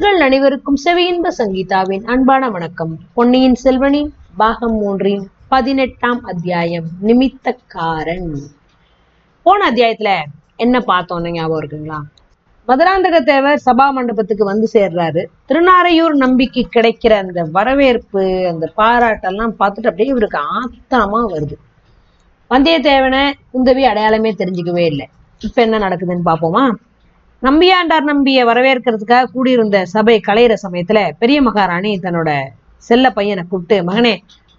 நேயர்கள் அனைவருக்கும் செவியின்ப சங்கீதாவின் அன்பான வணக்கம். பொன்னியின் செல்வனின் பாகம் மூன்றின் பதினெட்டாம் அத்தியாயம் நிமித்தக்காரன். போன அத்தியாயத்துல என்ன பார்த்தோம்னு ஞாபகம் இருக்குங்களா? மதுராந்தக தேவர் சபா மண்டபத்துக்கு வந்து சேர்றாரு. திருநாரையூர் நம்பிக்கை கிடைக்கிற அந்த வரவேற்பு அந்த பாராட்டெல்லாம் பார்த்துட்டு அப்படியே இவருக்கு ஆத்தமா வருது. வந்தியத்தேவனை குந்தவி அடையாளமே தெரிஞ்சுக்கவே இல்லை. இப்ப என்ன நடக்குதுன்னு பார்ப்போமா? நம்பியாண்டார் நம்பிய வரவேற்கிறதுக்காக கூடியிருந்த சபை கலையிற சமயத்துல பெரிய மகாராணி தன்னோட செல்ல பையனை கூப்பிட்டு மகனே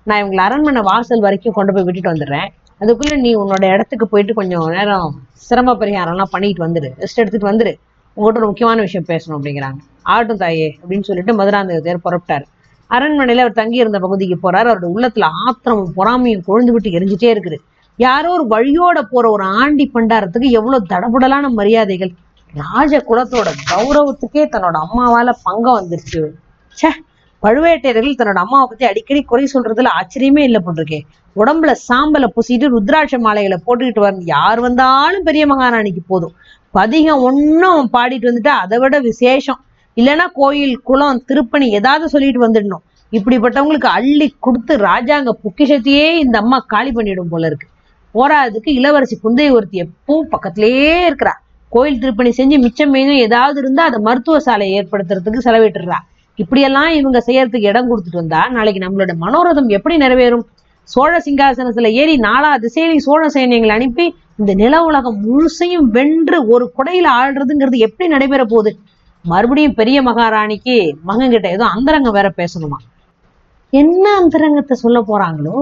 நான் இவங்களை அரண்மனை வாசல் வரைக்கும் கொண்டு போய் விட்டுட்டு வந்துடுறேன். அதுக்குள்ள நீ உன்னோட இடத்துக்கு போயிட்டு கொஞ்சம் நேரம் சிரம பரிகாரம்லாம் பண்ணிட்டு வந்துடு ரெஸ்ட் எடுத்துட்டு வந்துடு உங்கள்கிட்ட ஒரு முக்கியமான விஷயம் பேசணும் அப்படிங்கிறாங்க. ஆட்டும் தாயே அப்படின்னு சொல்லிட்டு மதுராந்தகத்தையர் புறப்பட்டார். அரண்மனையில அவர் தங்கி இருந்த பகுதிக்கு போறாரு. அவரோட உள்ளத்துல ஆத்திரமும் பொறாமையும் கொழுந்து விட்டு எரிஞ்சிட்டே இருக்குது. யாரோ ஒரு வழியோட போற ஒரு ஆண்டி பண்டாரத்துக்கு எவ்வளவு தடபுடலான மரியாதைகள். ராஜ குலத்தோட கௌரவத்துக்கே தன்னோட அம்மாவால பங்கம் வந்துருச்சு. ச்சே பழுவேட்டையர்கள் தன்னோட அம்மாவை பத்தி அடிக்கடி குறை சொல்றதுல ஆச்சரியமே இல்லை போட்டிருக்கே. உடம்புல சாம்பலை பூசிட்டு ருத்ராட்ச மாலைகளை போட்டுக்கிட்டு வந்து யார் வந்தாலும் பெரிய மகாராணிக்கு போதும். பதிகம் ஒன்னும் அவன் பாடிட்டு வந்துட்டா அதை விட விசேஷம். இல்லைன்னா கோயில் குளம் திருப்பணி ஏதாவது சொல்லிட்டு வந்துடணும். இப்படிப்பட்டவங்களுக்கு அள்ளி கொடுத்து ராஜாங்க பொக்கிஷத்தையே இந்த அம்மா காலி பண்ணிடும் போல இருக்கு. போராதுக்கு இளவரசி குந்தை ஒருத்தி எப்பவும் பக்கத்திலேயே இருக்கிறா. கோயில் திருப்பணி செஞ்சு மிச்சம் மீதும் ஏதாவது இருந்தா அதை மருத்துவ சாலை ஏற்படுத்துறதுக்கு செலவிட்டுறா. இப்படியெல்லாம் இவங்க செய்யறதுக்கு இடம் கொடுத்துட்டு வந்தா நாளைக்கு நம்மளோட மனோரதம் எப்படி நிறைவேறும்? சோழ சிங்காசனத்துல ஏறி நாலா திசையிலையும் சோழ சைன்யங்களை அனுப்பி இந்த நில உலகம் முழுசையும் வென்று ஒரு குடையில ஆள்றதுங்கிறது எப்படி நடைபெற போகுது? மறுபடியும் பெரிய மகாராணிக்கு மகன்கிட்ட ஏதோ அந்தரங்கம் வேற பேசணுமா? என்ன அந்தரங்கத்தை சொல்ல போறாங்களோ?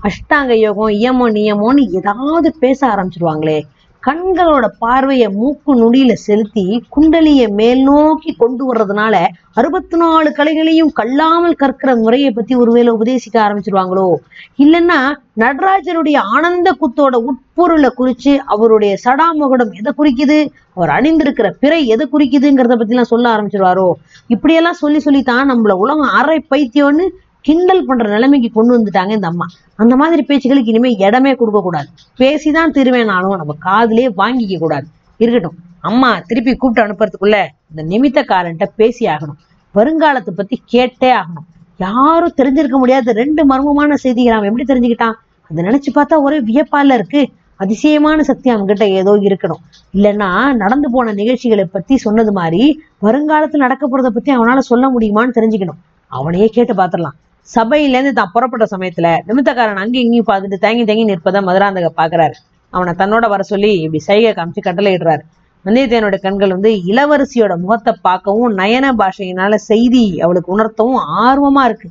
அஷ்டாங்க யோகம் இயமோ நியமோன்னு ஏதாவது பேச ஆரம்பிச்சிருவாங்களே. கண்களோட பார்வையை மூக்கு நுடியில செலுத்தி குண்டலிய மேல் நோக்கி கொண்டு வர்றதுனால அறுபத்தி நாலு கலைகளையும் கல்லாமல் கற்கிற முறையை பத்தி ஒருவேளை உபதேசிக்க ஆரம்பிச்சிருவாங்களோ? இல்லைன்னா நடராஜருடைய ஆனந்த குத்தோட உட்பொருளை குறிச்சு அவருடைய சடாமுகடம் எதை குறிக்குது? அவர் அணிந்திருக்கிற பிறை எதை குறிக்குதுங்கிறத பத்தி எல்லாம் சொல்ல ஆரம்பிச்சிருவாரோ? இப்படியெல்லாம் சொல்லி சொல்லித்தான் நம்மள உலகம் அரை பைத்தியம்னு கிண்டல் பண்ற நிலைமைக்கு கொண்டு வந்துட்டாங்க இந்த அம்மா. அந்த மாதிரி பேச்சுகளுக்கு இனிமே இடமே கொடுக்க கூடாது. பேசிதான் திருவேனாலும் நம்ம காதலே வாங்கிக்க கூடாது. இருக்கட்டும் அம்மா திருப்பி கூப்பிட்டு அனுப்புறதுக்குள்ள இந்த நிமித்தக்காரன்ட்ட பேசி ஆகணும். வருங்காலத்தை பத்தி கேட்டே ஆகணும். யாரும் தெரிஞ்சிருக்க முடியாத ரெண்டு மர்மமான செய்திகள் அவன் எப்படி தெரிஞ்சுக்கிட்டான்? அதை நினைச்சு பார்த்தா ஒரே வியப்பால இருக்கு. அதிசயமான சக்தி அவன்கிட்ட ஏதோ இருக்கணும். இல்லைன்னா நடந்து போன நிகழ்ச்சிகளை பத்தி சொன்னது மாதிரி வருங்காலத்தில் நடக்க போறதை பத்தி அவனால சொல்ல முடியுமான்னு தெரிஞ்சுக்கணும். அவனையே கேட்டு பார்த்துடலாம். சபையில இருந்து தான் புறப்பட்ட சமயத்துல நிமித்தக்காரன் அங்கேயும் இங்கேயும் பார்த்துட்டு தேங்கி தேங்கி நிற்பதை மதுராந்தக பாக்குறாரு அவனை தன்னோட வர சொல்லி இப்படி சைகை காமிச்சு கட்டளையிடுறாரு. வந்தியத்தேவனோட கண்கள் வந்து இளவரசியோட முகத்தை பார்க்கவும் நயன பாஷையினால செய்தி அவளுக்கு உணர்த்தவும் ஆர்வமா இருக்கு.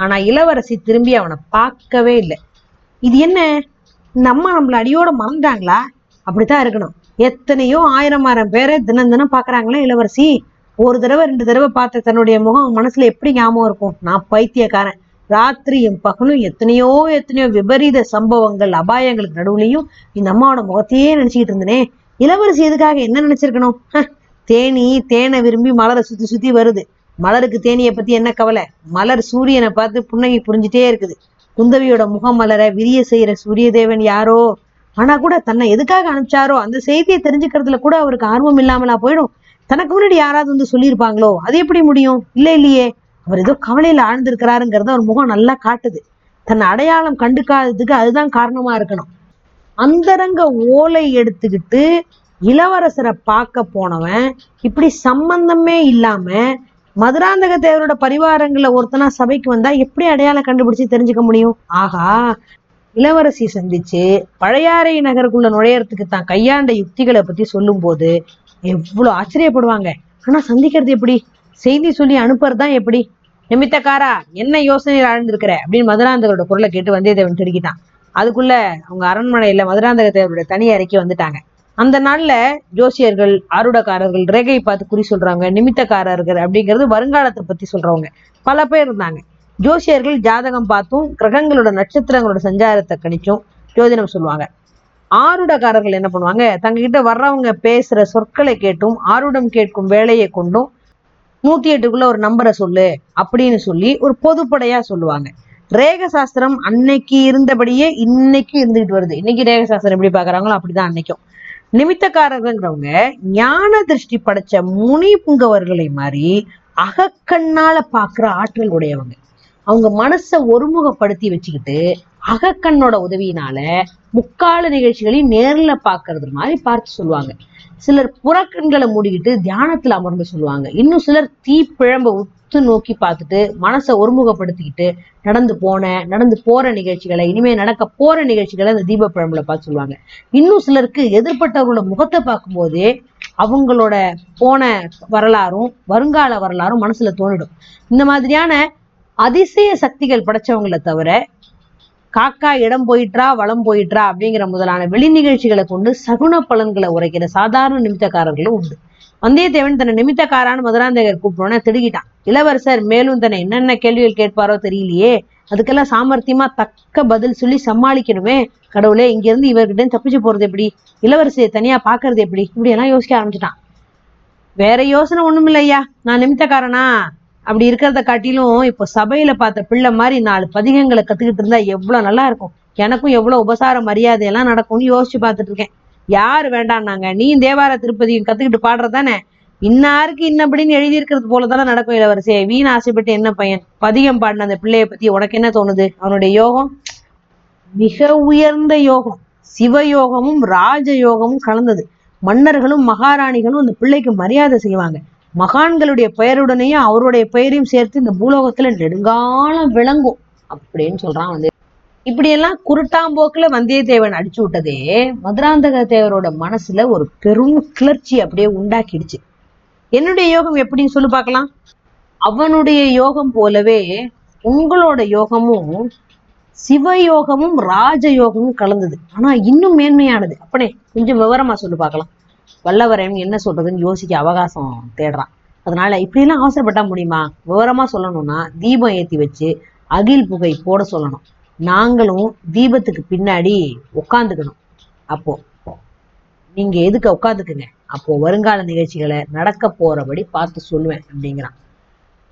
ஆனா இளவரசி திரும்பி அவனை பார்க்கவே இல்லை. இது என்ன? நம்ம நம்மள அடியோட மறந்துட்டாங்களா? அப்படித்தான் இருக்கணும். எத்தனையோ ஆயிரம் ஆயிரம் பேரை தினம் தினம் பாக்குறாங்களே இளவரசி. ஒரு தடவை ரெண்டு தடவை பார்த்த தன்னுடைய முகம் மனசுல எப்படி ஞாபகம் இருக்கும்? நான் பைத்தியக்காரன். ராத்திரியும் பகலும் எத்தனையோ எத்தனையோ விபரீத சம்பவங்கள் அபாயங்களுக்கு நடுவுலையும் இந்த அம்மாவோட முகத்தையே நினைச்சுக்கிட்டு இருந்தனே. இளவரசி எதுக்காக என்ன நினைச்சிருக்கணும்? தேனி தேனை விரும்பி மலரை சுத்தி சுத்தி வருது. மலருக்கு தேனியை பத்தி என்ன கவலை? மலர் சூரியனை பார்த்து புன்னகை புரிஞ்சுட்டே இருக்குது. குந்தவியோட முகம் மலர விரிய செய்யற சூரியதேவன் யாரோ? ஆனா கூட தன்னை எதுக்காக அனுப்பிச்சாரோ? அந்த செய்தியை தெரிஞ்சுக்கிறதுல கூட அவருக்கு ஆர்வம் இல்லாமலா போயிடும். தனக்கு முன்னாடி யாராவது வந்து சொல்லியிருப்பாங்களோ அது எப்படி முடியும்? இல்ல இல்லையே. அவர் ஏதோ கவலையில ஆழ்ந்திருக்கிறாருங்கிறத அவர் முகம் நல்லா காட்டுது. தன்னை அடையாளம் கண்டுக்காததுக்கு அதுதான் காரணமா இருக்கணும். அந்தரங்க ஓலை எடுத்துக்கிட்டு இளவரசரை பார்க்க போனவன் இப்படி சம்பந்தமே இல்லாம மதுராந்தக தேவரோட பரிவாரங்களை ஒருத்தனா சபைக்கு வந்தா எப்படி அடையாளம் கண்டுபிடிச்சு தெரிஞ்சுக்க முடியும்? ஆகா இளவரசி சந்திச்சு பழையாறை நகருக்குள்ள நுழையறதுக்கு தான் கையாண்ட யுக்திகளை பத்தி சொல்லும்போது எவ்வளவு ஆச்சரியப்படுவாங்க. ஆனா சந்திக்கிறது எப்படி? செய்தி சொல்லி அனுப்புறது தான் எப்படி? நிமித்தக்காரா என்ன யோசனையில் ஆழ்ந்திருக்கிற? அப்படின்னு மதுராந்தகரோட குரலை கேட்டு வந்தியத்தேவன் திருக்கிட்டான் அதுக்குள்ள அவங்க அரண்மனையில மதுராந்தக தேவருடைய தனி அறைக்கு வந்துட்டாங்க. அந்த நாள்ல ஜோசியர்கள் ஆருடக்காரர்கள் ரேகை பார்த்து குறி சொல்றவங்க நிமித்தக்காரர்கள் அப்படிங்கிறது வருங்காலத்தை பத்தி சொல்றவங்க. பல பேர் இருந்தாங்க. ஜோசியர்கள் ஜாதகம் பார்த்தும் கிரகங்களோட நட்சத்திரங்களோட சஞ்சாரத்தை கணிச்சும் ஜோதிடம் சொல்லுவாங்க. ஆருடக்காரர்கள் என்ன பண்ணுவாங்க? தங்ககிட்ட வர்றவங்க பேசுற சொற்களை கேட்டும் ஆருடம் கேட்கும் வேலையை கொண்டும் நூத்தி எட்டுக்குள்ள ஒரு நம்பரை சொல்லு அப்படின்னு சொல்லி ஒரு பொதுப்படையா சொல்லுவாங்க. ரேக சாஸ்திரம் அன்னைக்கு இருந்தபடியே இன்னைக்கு இருந்துகிட்டு வருது. இன்னைக்கு ரேக சாஸ்திரம் எப்படி பாக்குறாங்களோ அப்படிதான் அன்னைக்கும். நிமித்தக்காரர்கள்ங்கிறவங்க ஞான திருஷ்டி படைச்ச முனி புங்கவர்களை மாதிரி அகக்கண்ணால பாக்குற ஆற்றல் உடையவங்க. அவங்க மனசை ஒருமுகப்படுத்தி வச்சுக்கிட்டு அகக்கண்ணோட உதவியினால முக்கால நிகழ்ச்சிகளையும் நேர்ல பாக்குறது மாதிரி பார்த்து சொல்லுவாங்க. சிலர் புறக்கண்களை மூடிக்கிட்டு தியானத்துல அமர்ந்து சொல்லுவாங்க. இன்னும் சிலர் தீப்பிழம்ப உத்து நோக்கி பார்த்துட்டு மனசை ஒருமுகப்படுத்திக்கிட்டு நடந்து போன நடந்து போற நிகழ்ச்சிகளை இனிமே நடக்க போற நிகழ்ச்சிகளை அந்த தீப பிழம்புல பார்த்து சொல்லுவாங்க. இன்னும் சிலருக்கு எதிர்பட்டவர்களோட முகத்தை பார்க்கும்போதே அவங்களோட போன வரலாறும் வருங்கால வரலாறும் மனசுல தோணிடும். இந்த மாதிரியான அதிசய சக்திகள் படைச்சவங்களை தவிர காக்கா இடம் போயிட்டா வளம் போயிட்டா அப்படிங்கிற முதலான வெளி நிகழ்ச்சிகளை கொண்டு சகுன பலன்களை உரைக்கிற சாதாரண நிமித்தக்காரர்களும் உண்டு. வந்தியத்தேவன் தன்னை நிமித்தக்காரான்னு மதுராந்தகர் கூப்பிட்டோன்னே திடுகிட்டான் இளவரசர் மேலும் தன்னை என்னென்ன கேள்விகள் கேட்பாரோ தெரியலையே. அதுக்கெல்லாம் சாமர்த்தியமா தக்க பதில் சொல்லி சமாளிக்கணுமே. கடவுளே இங்கிருந்து இவர்கிட்ட தப்பிச்சு போறது எப்படி? இளவரசியை தனியா பாக்குறது எப்படி? இப்படி எல்லாம் யோசிக்க ஆரம்பிச்சிட்டான். வேற யோசனை ஒண்ணும் இல்லையா நான் நிமித்தக்காரனா? அப்படி இருக்கிறத காட்டிலும் இப்போ சபையில பார்த்த பிள்ளை மாதிரி நாலு பதிகங்களை கத்துக்கிட்டு இருந்தா எவ்வளவு நல்லா இருக்கும். எனக்கும் எவ்வளவு உபசார மரியாதை எல்லாம் நடக்கும்னு யோசிச்சு பார்த்துட்டு இருக்கேன். யார் வேண்டாம்னாங்க? நீ தேவார திருப்பதியும் கத்துக்கிட்டு பாடுறதானே இன்னாருக்கு இன்னபடின்னு எழுதியிருக்கிறது போல தானே நடக்கும் இளவரசே. வீண் ஆசைப்பட்டு என்ன பையன்? பதிகம் பாடின அந்த பிள்ளைய பத்தி உனக்கு என்ன தோணுது? அவனுடைய யோகம்? மிக உயர்ந்த யோகம். சிவயோகமும் ராஜ யோகமும் கலந்தது. மன்னர்களும் மகாராணிகளும் அந்த பிள்ளைக்கு மரியாதை செய்வாங்க. மகான்களுடைய பெயருடனேயே அவருடைய பெயரையும் சேர்த்து இந்த பூலோகத்துல நெடுங்காலம் விளங்கும் அப்படின்னு சொல்றான் வந்து. இப்படியெல்லாம் குருட்டாம்போக்குல வந்தியத்தேவன் அடிச்சு விட்டதே மதுராந்தக தேவரோட மனசுல ஒரு பெரும் கிளர்ச்சி அப்படியே உண்டாக்கிடுச்சு. என்னுடைய யோகம் எப்படின்னு சொல்லி பார்க்கலாம். அவனுடைய யோகம் போலவே உங்களோட யோகமும் சிவயோகமும் ராஜயோகமும் கலந்தது. ஆனா இன்னும் மேன்மையானது. அப்பனே கொஞ்சம் விவரமா சொல்லி பார்க்கலாம். வல்லவரையன் என்ன சொல்றதுன்னு யோசிக்க அவகாசம் தேடுறான். அதனால இப்படிலாம் அவசரப்பட்டா முடியுமா? விவரமா சொல்லணும்னா தீபம் ஏத்தி வச்சு அகில் புகை போட சொல்லணும். நாங்களும் தீபத்துக்கு பின்னாடி உட்காந்துக்கணும் அப்போ நீங்க எதுக்கு உட்காந்துக்குங்க அப்போ வருங்கால நிகழ்ச்சிகளை நடக்க போறபடி பார்த்து சொல்லுவேன் அப்படிங்கிறான்.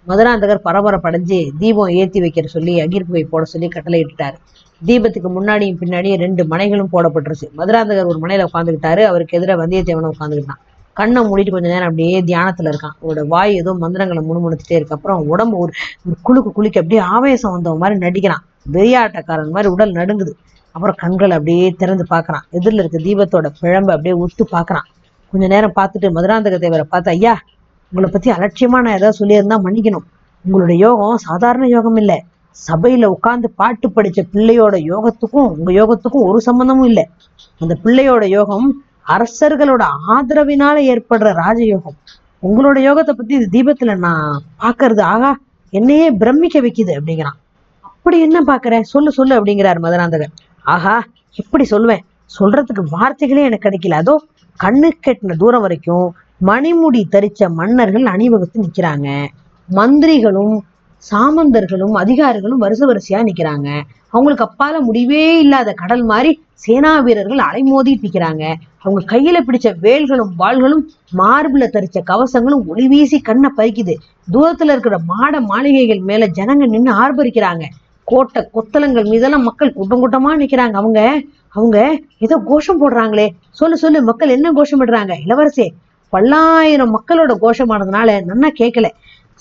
மதுராந்தகர் பரபரப்படைஞ்சு தீபம் ஏத்தி வைக்கிற சொல்லி அகிர் புகை போட சொல்லி கட்டளை இட்டுட்டாரு. தீபத்துக்கு முன்னாடியும் பின்னாடியும் ரெண்டு மனைகளும் போடப்பட்டுருச்சு. மதுராந்தகர் ஒரு மனையில உட்காந்துக்கிட்டாரு அவருக்கு எதிராக வந்தியத்தேவனை உட்காந்துக்கிட்டான் கண்ணை மூடிட்டு கொஞ்ச நேரம் அப்படியே தியானத்துல இருக்கான். அவரோட வாய் ஏதோ மந்திரங்களை முணுமுணுத்துட்டே இருக்கு. அப்புறம் உடம்பு ஒரு ஒரு குலுக்கு குளிக்க அப்படியே ஆவேசம் வந்தவன் மாதிரி நடிக்கிறான். வெறியாட்டக்காரன் மாதிரி உடல் நடுங்குது. அப்புறம் கண்கள் அப்படியே திறந்து பாக்குறான் எதிரில் இருக்க தீபத்தோட பிழம்பை அப்படியே உத்து பாக்குறான் கொஞ்ச நேரம் பார்த்துட்டு மதுராந்தக தேவரை பார்த்து ஐயா உங்களை பத்தி அலட்சியமா நான் ஏதாவது சொல்லியிருந்தா மன்னிக்கணும். உங்களுடைய யோகம் சாதாரண யோகம் இல்லை. சபையில உட்காந்து பாட்டு படிச்ச பிள்ளையோட யோகத்துக்கும் உங்க யோகத்துக்கும் ஒரு சம்பந்தமும் இல்லை. அந்த பிள்ளையோட யோகம் அரசர்களோட ஆதரவினால ஏற்படுற ராஜயோகம். உங்களோட யோகத்தை பத்தி இது தீபத்துல நான் பாக்குறது ஆகா என்னையே பிரமிக்க வைக்குது அப்படிங்கிறான். அப்படி என்ன பாக்குறேன் சொல்லு சொல்லு அப்படிங்கிறார் மதுராந்தகர் ஆஹா எப்படி சொல்லுவேன். சொல்றதுக்கு வார்த்தைகளே எனக்கு கிடைக்கல. அதோ கண்ணு கெட்டின தூரம் வரைக்கும் மணிமுடி தரிச்ச மன்னர்கள் அணிவகுத்து நிக்கிறாங்க. மந்திரிகளும் சாமந்தர்களும் அதிகாரிகளும் வருஷ வரிசையா நிக்கிறாங்க. அவங்களுக்கு அப்பால முடிவே இல்லாத கடல் மாதிரி சேனா வீரர்கள் அலைமோதிட்டு நிக்கிறாங்க. அவங்க கையில பிடிச்ச வேல்களும் வாள்களும் மார்புல தரிச்ச கவசங்களும் ஒளி வீசி கண்ணை பறிக்குது. தூரத்துல இருக்கிற மாட மாளிகைகள் மேல ஜனங்க நின்னு ஆர்ப்பரிக்கிறாங்க. கோட்டை கொத்தலங்கள் மீதெல்லாம் மக்கள் கூட்டம் கூட்டமா நிக்கிறாங்க. அவங்க அவங்க ஏதோ கோஷம் போடுறாங்களே. சொல்லு சொல்லு மக்கள் என்ன கோஷம் இடுறாங்க இளவரசே பல்லாயிரம் மக்களோட கோஷமானதுனால நன்னா கேட்கல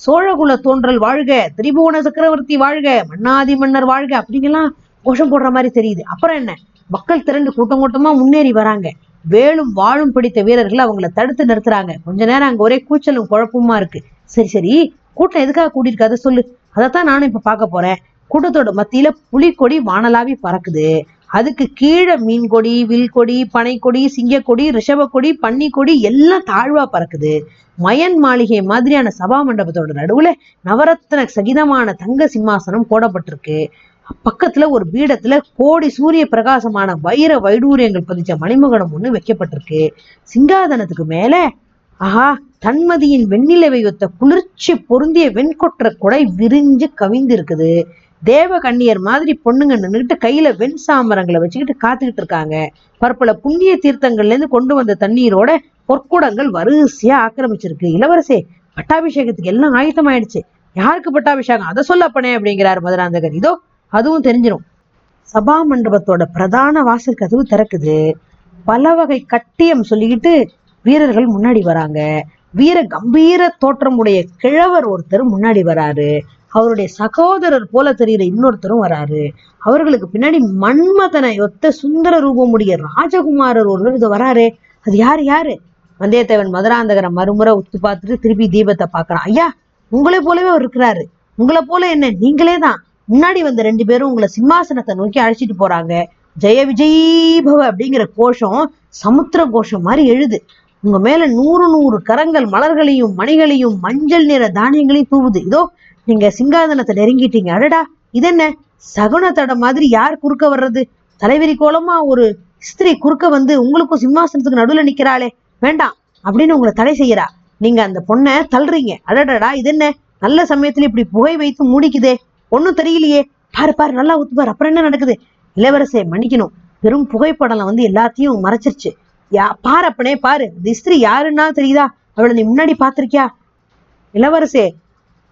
சோழகுல தோன்றல் வாழ்க திரிபுவன சக்கரவர்த்தி வாழ்க மன்னாதி மன்னர் வாழ்க அப்படிங்கெல்லாம் கோஷம் போடுற மாதிரி தெரியுது. அப்புறம் என்ன? மக்கள் திரண்டு கூட்டம் கூட்டமா முன்னேறி வராங்க. வேலும் வாழும் பிடித்த வீரர்கள் அவங்கள தடுத்து நிறுத்துறாங்க. கொஞ்ச நேரம் அங்க ஒரே கூச்சலும் குழப்பமா இருக்கு. சரி சரி கூட்டம் எதுக்காக கூட்டியிருக்கு அதை சொல்லு. அதைத்தான் நானும் இப்ப பார்க்க போறேன். கூட்டத்தோட மத்தியில புலிக்கொடி வானலாவி பறக்குது. அதுக்கு கீழே மீன் கொடி வில்கொடி பனைக்கொடி சிங்கக்கொடி ரிஷபக்கொடி பன்னிக்கொடி எல்லாம் தாழ்வா பறக்குது. மயன் மாளிகை மாதிரியான சபா மண்டபத்தோட நடுவுல நவரத்ன சகிதமான தங்க சிம்மாசனம் போடப்பட்டிருக்கு. பக்கத்துல ஒரு பீடத்துல கோடி சூரிய பிரகாசமான வைர வைடூரியங்கள் பதிச்ச மணிமகனம் ஒண்ணு வைக்கப்பட்டிருக்கு. சிங்காதனத்துக்கு மேல ஆஹா தன்மதியின் வெண்ணிலவை ஒத்த குளிர்ச்சி பொருந்திய வெண்கொற்ற குடை விரிஞ்சு கவிந்து தேவகண்ணியர் தேவ கண்ணியர் மாதிரி பொண்ணுங்க நின்றுட்டு கையில வெண் சாமரங்களை வச்சுக்கிட்டு காத்துக்கிட்டு இருக்காங்க. பற்பல புண்ணிய தீர்த்தங்கள்ல இருந்து கொண்டு வந்த தண்ணீரோட பொற்குடங்கள் வரிசையா ஆக்கிரமிச்சிருக்கு. இளவரசே பட்டாபிஷேகத்துக்கு எல்லாம் ஆயத்தமாயிடுச்சு. யாருக்கு பட்டாபிஷேகம்? அதை சொல்லப்பனே அப்படிங்கிறார் மதுராந்தகர். இதோ அதுவும் தெரிஞ்சிடும் சபா மண்டபத்தோட பிரதான வாசல் கதவு திறக்குது. பல வகை கட்டியம் சொல்லிக்கிட்டு வீரர்கள் முன்னாடி வராங்க. வீர கம்பீர தோற்றமுடைய கிழவர் ஒருத்தர் முன்னாடி வராரு. அவருடைய சகோதரர் போல தெரிகிற இன்னொருத்தரும் வராரு. அவர்களுக்கு பின்னாடி மன்மதனை ஒத்த சுந்தர ரூபமுடைய ராஜகுமாரர் ஒருவர் இது வராரு. அது யாரு யாரு? வந்தியத்தேவன் மதுராந்தகரை மறுமுறை உத்து பார்த்துட்டு திருப்பி தீபத்தை பார்க்கறான். ஐயா உங்களை போலவே அவர் இருக்கிறாரு. உங்களை போல என்ன? நீங்களே தான். முன்னாடி வந்த ரெண்டு பேரும் உங்களை சிம்மாசனத்தை நோக்கி அழைச்சிட்டு போறாங்க. ஜெய விஜய் பவ அப்படிங்கிற கோஷம் சமுத்திர கோஷம் மாதிரி எழுது. உங்க மேல நூறு நூறு கரங்கள் மலர்களையும் மணிகளையும் மஞ்சள் நிற தானியங்களையும் தூவுது. இதோ நீங்க சிங்காதனத்தை நெருங்கிட்டீங்க. அடடா இதென்ன? சகுன தடம் மாதிரி யார் குறுக்க வர்றது? தலைவரி கோலமா ஒரு ஸ்திரீ குறுக்க வந்து உங்களுக்கும் சிம்மாசனத்துக்கு நடுவுல நிக்கிறாளே. வேண்டாம் அப்படின்னு உங்களை தடை செய்யறா. நீங்க அந்த பொண்ணை தள்ளுறீங்க. அடடடா இது என்ன நல்ல சமயத்துல இப்படி புகை வைத்து மூடிக்குதே. ஒன்றும் தெரியலையே. பாரு பாரு நல்லா ஊத்து பாரு அப்புறம் என்ன நடக்குது? இளவரசே மன்னிக்கணும். பெரும் புகைப்படம் வந்து எல்லாத்தையும் மறைச்சிருச்சு. யா பாரு அப்பனே பாரு. இந்த ஸ்திரீ யாருன்னா தெரியுதா? அவளை நீ முன்னாடி பார்த்திருக்கியா? இளவரசே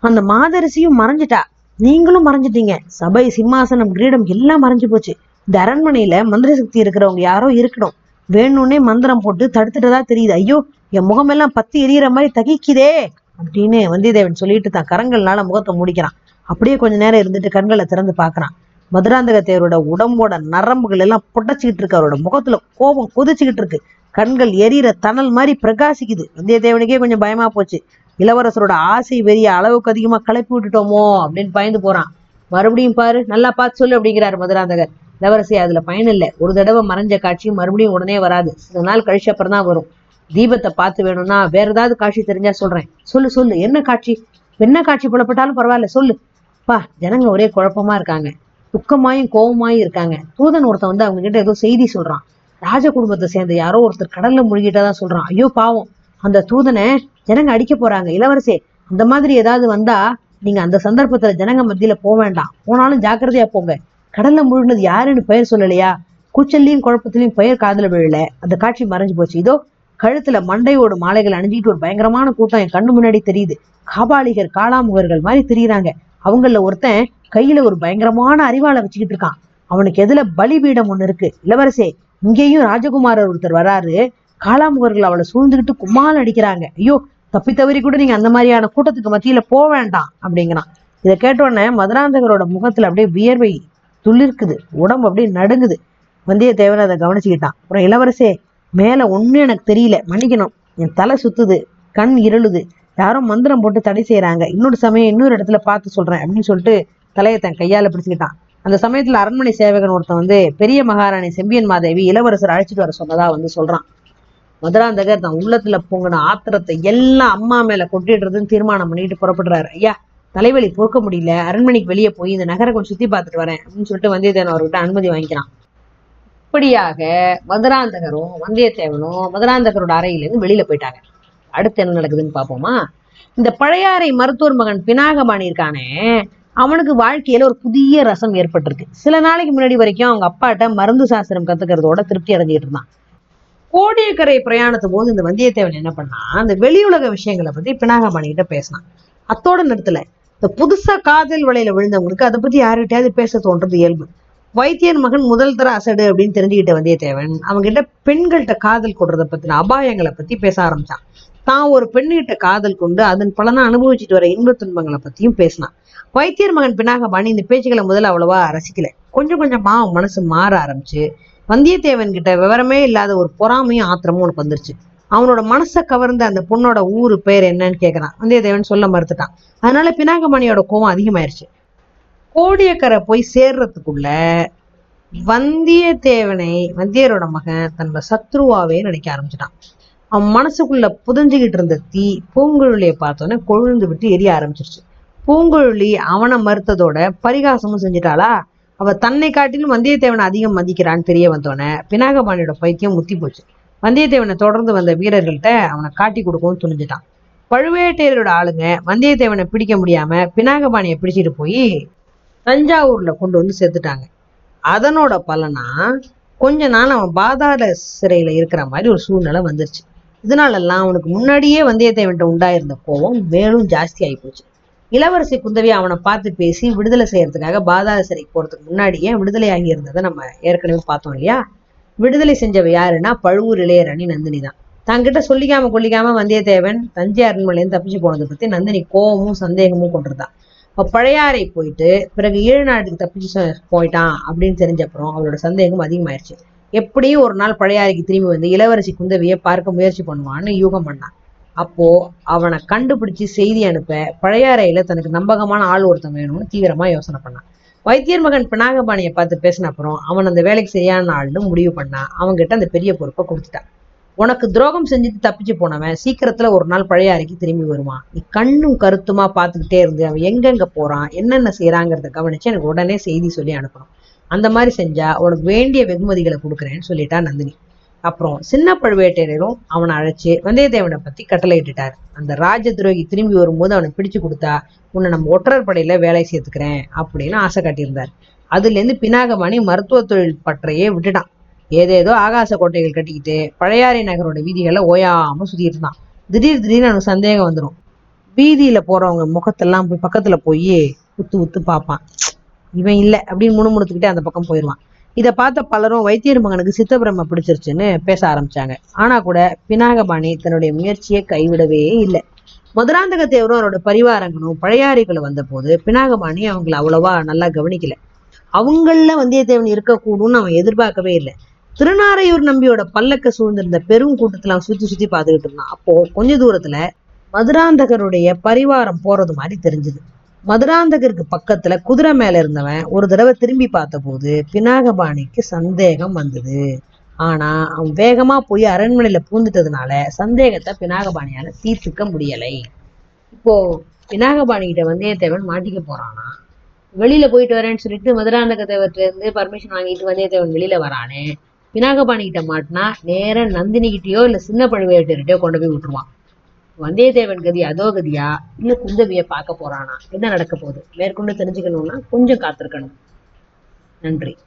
அந்த மாதரிசியும் மறைஞ்சிட்டா. நீங்களும் மறைஞ்சிட்டீங்க. சபை சிம்மாசனம் கிரீடம் எல்லாம் மறைஞ்சு போச்சு. இந்த அரண்மனையில மந்திர சக்தி இருக்கிறவங்க யாரோ இருக்கணும். வேணும்னே மந்திரம் போட்டு தடுத்துட்டதா தெரியுது. ஐயோ என் முகமெல்லாம் பத்தி எரியற மாதிரி தகிக்குதே அப்படின்னு வந்தியத்தேவன் சொல்லிட்டு தான் கரங்கள்னால முகத்தை முடிக்கிறான். அப்படியே கொஞ்ச நேரம் இருந்துட்டு கண்களை திறந்து பார்க்கறான். மதுராந்தக தேவரோட உடம்போட நரம்புகள் எல்லாம் புடைச்சிக்கிட்டு இருக்கு. அவரோட முகத்துல கோபம் கொதிச்சுக்கிட்டு இருக்கு. கண்கள் எரியிற தணல் மாதிரி பிரகாசிக்குது. வந்தியத்தேவனுக்கே கொஞ்சம் பயமா போச்சு. இளவரசரோட ஆசை வெறிய அளவுக்கு அதிகமா கிளப்பி விட்டுட்டோமோ அப்படின்னு பயந்து போறான். மறுபடியும் பாரு நல்லா பார்த்து சொல்லு அப்படிங்கிறாரு மதுராந்தகர். இளவரசி அதுல பயன் இல்லை. ஒரு தடவை மறைஞ்ச காட்சி மறுபடியும் உடனே வராது. சில நாள் கழிச்ச அப்புறம் தான் வரும். தீபத்தை பார்த்து வேணும்னா வேற ஏதாவது காட்சி தெரிஞ்சா சொல்றேன். சொல்லு சொல்லு. என்ன காட்சி? என்ன காட்சி புலப்பட்டாலும் பரவாயில்ல சொல்லு. பா ஜனங்க ஒரே குழப்பமா இருக்காங்க. துக்கமாயும் கோபமாயும் இருக்காங்க. தூதன் ஒருத்தன் வந்து அவங்க கிட்ட ஏதோ செய்தி சொல்றான். ராஜ குடும்பத்தை சேர்ந்த யாரோ ஒருத்தர் கடல்ல முழுகிட்டதான் சொல்றான். ஐயோ பாவம். அந்த தூதனை ஜனங்க அடிக்க போறாங்க. இளவரசே அந்த மாதிரி ஏதாவது வந்தா நீங்க அந்த சந்தர்ப்பத்துல ஜனங்க மத்தியில போக வேண்டாம். போனாலும் ஜாக்கிரதையா போங்க. கடல்ல முழுகினது யாருன்னு பெயர் சொல்லலையா? கூச்சல்லையும் குழப்பத்திலையும் பெயர் காதல விழல. அந்த காட்சி மறைஞ்சு போச்சு. இதோ கழுத்துல மண்டையோட மாலைகள் அணிஞ்சிட்டு ஒரு பயங்கரமான கூட்டம் என் கண்ணு முன்னாடி தெரியுது. காபாலிகர் காளாமுகர்கள் மாதிரி தெரியுறாங்க. அவங்கள ஒருத்தன் கையில ஒரு பயங்கரமான அறிவாளை வச்சுக்கிட்டு இருக்கான். அவனுக்கு எதுல பலிபீடம் ஒண்ணு இருக்கு? இளவரசே இங்கேயும் ராஜகுமாரர் ஒருத்தர் வராரு. காளாமுகர்கள் அவளை சூழ்ந்துகிட்டு கும்மால் அடிக்கிறாங்க. ஐயோ தப்பி தவறி கூட நீங்க அந்த மாதிரியான கூட்டத்துக்கு மத்தியில போக வேண்டாம் அப்படிங்கிறான். இதை கேட்டோடனே மதுராந்தகரோட முகத்துல அப்படியே வியர்வை துளிர்க்குது உடம்பு அப்படியே நடுங்குது. வந்தியத்தேவன் அதை கவனிச்சுக்கிட்டான். அப்புறம் இளவரசே மேல ஒண்ணு எனக்கு தெரியல மன்னிக்கணும். என் தலை சுத்துது கண் இருளுது. யாரும் மந்திரம் போட்டு தடை செய்யறாங்க இன்னொரு சமயம் இன்னொரு இடத்துல பார்த்து சொல்றேன் அப்படின்னு சொல்லிட்டு தலையை தன் கையால பிடிச்சுக்கிட்டான். அந்த சமயத்துல அரண்மனை சேவகன் ஒருத்தன் வந்து பெரிய மகாராணி செம்பியன் மாதேவி இளவரசர் அழைச்சிட்டு வர சொன்னதா வந்து சொல்றான். மதுராந்தகர் தன் உள்ளத்துல பொங்கின ஆத்திரத்தை எல்லாம் அம்மா மேல கொட்டிடுறதுன்னு தீர்மானம் பண்ணிட்டு புறப்படுறாரு. ஐயா தலைவலி பொறுக்க முடியல. அரண்மனைக்கு வெளியே போய் இந்த நகரை கொஞ்சம் சுத்தி பார்த்துட்டு வரேன் அப்படின்னு சொல்லிட்டு வந்தியத்தேவன் அவர்கிட்ட அனுமதி வாங்கிக்கிறான். இப்படியாக மதுராந்தகரும் வந்தியத்தேவனும் மதுராந்தகரோட அறையிலேருந்து வெளியில போயிட்டாங்க. அடுத்து என்ன நடக்குதுன்னு பார்ப்போமா? இந்த பழையாறை மருத்துவர் மகன் பினாகபாணி இருக்கானே அவனுக்கு வாழ்க்கையில ஒரு புதிய ரசம் ஏற்பட்டிருக்கு. சில நாளைக்கு முன்னாடி வரைக்கும் அவங்க அப்பாட்ட மருந்து சாஸ்திரம் கத்துக்கிறதோட திருப்தி அடைஞ்சிட்டு இருந்தான். கோடியக்கரை பிரயாணத்து போது இந்த வந்தியத்தேவன் என்ன பண்ணா அந்த வெளி உலக விஷயங்களை பத்தி பினாகபாணி கிட்ட பேசினான் அத்தோட நிறுத்தல. இந்த புதுசா காதல் வலையில விழுந்தவங்களுக்கு அதை பத்தி யார்கிட்டயாவது பேச தோன்றது இயல்பு. வைத்தியர் மகன் முதல் தர அசடு அப்படின்னு தெரிஞ்சுக்கிட்ட வந்தியத்தேவன் அவங்ககிட்ட பெண்கள்கிட்ட காதல் கொடுறத பத்தின அபாயங்களை பத்தி பேச ஆரம்பிச்சான். தான் ஒரு பெண்ணுகிட்ட காதல் கொண்டு அதன் பலனை அனுபவிச்சுட்டு வர இன்ப துன்பங்களை பத்தியும் பேசினான். வைத்தியர் மகன் பினாகபாணி இந்த பேச்சுக்களை முதல்ல அவ்வளவா ரசிக்கல. கொஞ்சம் கொஞ்சமா அவன் மனசு மாற ஆரம்பிச்சு வந்தியத்தேவன் கிட்ட விவரமே இல்லாத ஒரு பொறாமையும் ஆத்திரமும் உனக்கு வந்துருச்சு. அவனோட மனசை கவர்ந்த அந்த பொண்ணோட ஊரு பேர் என்னன்னு கேட்கறான் வந்தியத்தேவன் சொல்ல மறுத்துட்டான். அதனால பினாகமணியோட கோவம் அதிகமாயிருச்சு. கோடியக்கரை போய் சேர்றதுக்குள்ள வந்தியத்தேவனை வந்தியரோட மகன் தன்னோட சத்ருவாவே நினைக்க ஆரம்பிச்சிட்டான். அவன் மனசுக்குள்ள புதஞ்சுக்கிட்டு இருந்த தீ பூங்குழலியை பார்த்தோன்னே கொழுந்து விட்டு எரிய ஆரம்பிச்சிருச்சு. பூங்குழலி அவனை மறுத்ததோட பரிகாசமும் செஞ்சிட்டாளா? அவ தன்னை காட்டிலும் வந்தியத்தேவனை அதிகம் மதிக்கிறான்னு தெரிய வந்தோடனே பினாகபாணியோட பைத்தியம் முத்தி போச்சு. வந்தியத்தேவனை தொடர்ந்து வந்த வீரர்கள்ட்ட அவனை காட்டி கொடுக்கவும் துணிஞ்சிட்டான். பழுவேட்டையரோட ஆளுங்க வந்தியத்தேவனை பிடிக்க முடியாம பினாகபாணியை பிடிச்சிட்டு போய் தஞ்சாவூர்ல கொண்டு வந்து சேர்த்துட்டாங்க. அதனோட பலனா கொஞ்ச நாள் அவன் பாதாள சிறையில இருக்கிற மாதிரி ஒரு சூழ்நிலை வந்துருச்சு. இதனாலெல்லாம் அவனுக்கு முன்னாடியே வந்தியத்தேவன்ட்ட உண்டாயிருந்த கோபம் மேலும் ஜாஸ்தி ஆகி போச்சு. இளவரசி குந்தவி அவனை பார்த்து பேசி விடுதலை செய்யறதுக்காக பாதாள சிறைக்கு போறதுக்கு முன்னாடியே விடுதலை ஆகி இருந்ததை நம்ம ஏற்கனவே பார்த்தோம் இல்லையா? விடுதலை செஞ்சவ யாருன்னா பழுவூர் இளையராணி நந்தினி தான். தங்கிட்ட சொல்லிக்காம கொல்லிக்காம வந்தியத்தேவன் தஞ்சை அரண்மனையிலேருந்து தப்பிச்சு போனதை பத்தி நந்தினி கோபமும் சந்தேகமும் கொண்டிருந்தான் இப்போ பழையாறை போயிட்டு பிறகு ஈழ நாட்டுக்கு தப்பிச்சு போயிட்டான் அப்படின்னு தெரிஞ்சப்புறம் அவளோட சந்தேகம் அதிகமாயிருச்சு. எப்படியும் ஒரு நாள் பழையாறைக்கு திரும்பி வந்து இளவரசி குந்தவியை பார்க்க முயற்சி பண்ணுவான்னு யூகம் பண்ணான். அப்போ அவனை கண்டுபிடிச்சு செய்தி அனுப்ப பழையாறையில தனக்கு நம்பகமான ஆள் ஒருத்தன் வேணும்னு தீவிரமா யோசனை பண்ணான். வைத்தியர் மகன் பினாகபாணியை பார்த்து பேசின அப்புறம் அவன் அந்த வேலைக்கு சரியான ஆள்னு முடிவு பண்ணான் அவன்கிட்ட அந்த பெரிய பொறுப்பை கொடுத்துட்டான். உனக்கு துரோகம் செஞ்சுட்டு தப்பிச்சு போனவன் சீக்கிரத்துல ஒரு நாள் பழையாறைக்கு திரும்பி வருவான். நீ கண்ணும் கருத்துமா பார்த்துக்கிட்டே இருந்து அவன் எங்கெங்க போறான் என்னென்ன செய்யறாங்கிறத கவனிச்சு எனக்கு உடனே செய்தி சொல்லி அனுப்பணும். அந்த மாதிரி செஞ்சா உனக்கு வேண்டிய வெகுமதிகளை கொடுக்குறேன்னு சொல்லிட்டா நந்தினி. அப்புறம் சின்ன பழுவேட்டையரும் அவனை அழைச்சு வந்தியத்தேவனை பத்தி கட்டளையிட்டுட்டார் அந்த ராஜ துரோகி திரும்பி வரும்போது அவனை பிடிச்சு கொடுத்தா உன்னை நம்ம ஒற்றர் படையில வேலை சேர்த்துக்கிறேன் அப்படின்னு ஆசை காட்டியிருந்தார். அதுல இருந்து பினாகபாணி மருத்துவ தொழில் பற்றையே விட்டுட்டான். ஏதேதோ ஆகாச கோட்டைகள் கட்டிக்கிட்டு பழையாறை நகரோட வீதிகளை ஓயாம சுத்திட்டு இருந்தான் திடீர் திடீர்னு அவனுக்கு சந்தேகம் வந்துடும் வீதியில போறவங்க முகத்தெல்லாம் போய் பக்கத்துல போய் உத்து உத்து பார்ப்பான். இவன் இல்லை அப்படின்னு முணுமுணுத்துக்கிட்டே அந்த பக்கம் போயிடுவான் இதை பார்த்த பலரும் வைத்தியர் மகனுக்கு சித்தபிரம பிடிச்சிருச்சுன்னு பேச ஆரம்பிச்சாங்க. ஆனா கூட பினாகபாணி தன்னுடைய முயற்சியை கைவிடவே இல்லை. மதுராந்தக தேவரும் அவரோட பரிவாரங்களும் பழையாறைக்குள்ள வந்தபோது பினாகபாணி அவங்கள அவ்வளவா நல்லா கவனிக்கல. அவங்கள வந்தியத்தேவன் இருக்கக்கூடும்னு அவன் எதிர்பார்க்கவே இல்லை. திருநாரையூர் நம்பியோட பல்லக்க சூழ்ந்திருந்த பெரும் கூட்டத்துல அவன் சுத்தி சுத்தி பார்த்துக்கிட்டு இருந்தான். அப்போ கொஞ்ச தூரத்துல மதுராந்தகருடைய பரிவாரம் போறது மாதிரி தெரிஞ்சுது. மதுராந்தகருக்கு பக்கத்துல குதிரை மேல இருந்தவன் ஒரு தடவை திரும்பி பார்த்தபோது பினாகபாணிக்கு சந்தேகம் வந்தது. ஆனா அவன் வேகமா போய் அரண்மனையில பூந்துட்டதுனால சந்தேகத்தை பினாகபாணியால தீர்த்துக்க முடியலை. இப்போ பினாகபாணி கிட்ட வந்தியத்தேவன் மாட்டிக்க போறானா? வெளியில போயிட்டு வரேன்னு சொல்லிட்டு மதுராந்தக தேவர்கிட்ட இருந்து பர்மிஷன் வாங்கிட்டு வந்தியத்தேவன் வெளியில வரானே? பினாகபாணி கிட்ட மாட்டினா நேரம் நந்தினி கிட்டயோ இல்ல சின்ன பழுவேட்டர்கிட்டயோ கொண்டு போய் விட்டுருவான். வந்தியத்தேவன் கதி அதோ கதியா? இல்ல குந்தவிய பார்க்க போறானா? என்ன நடக்க போகுது? மேற்கொண்டு தெரிஞ்சுக்கணும்னா கொஞ்சம் காத்திருக்கணும். நன்றி.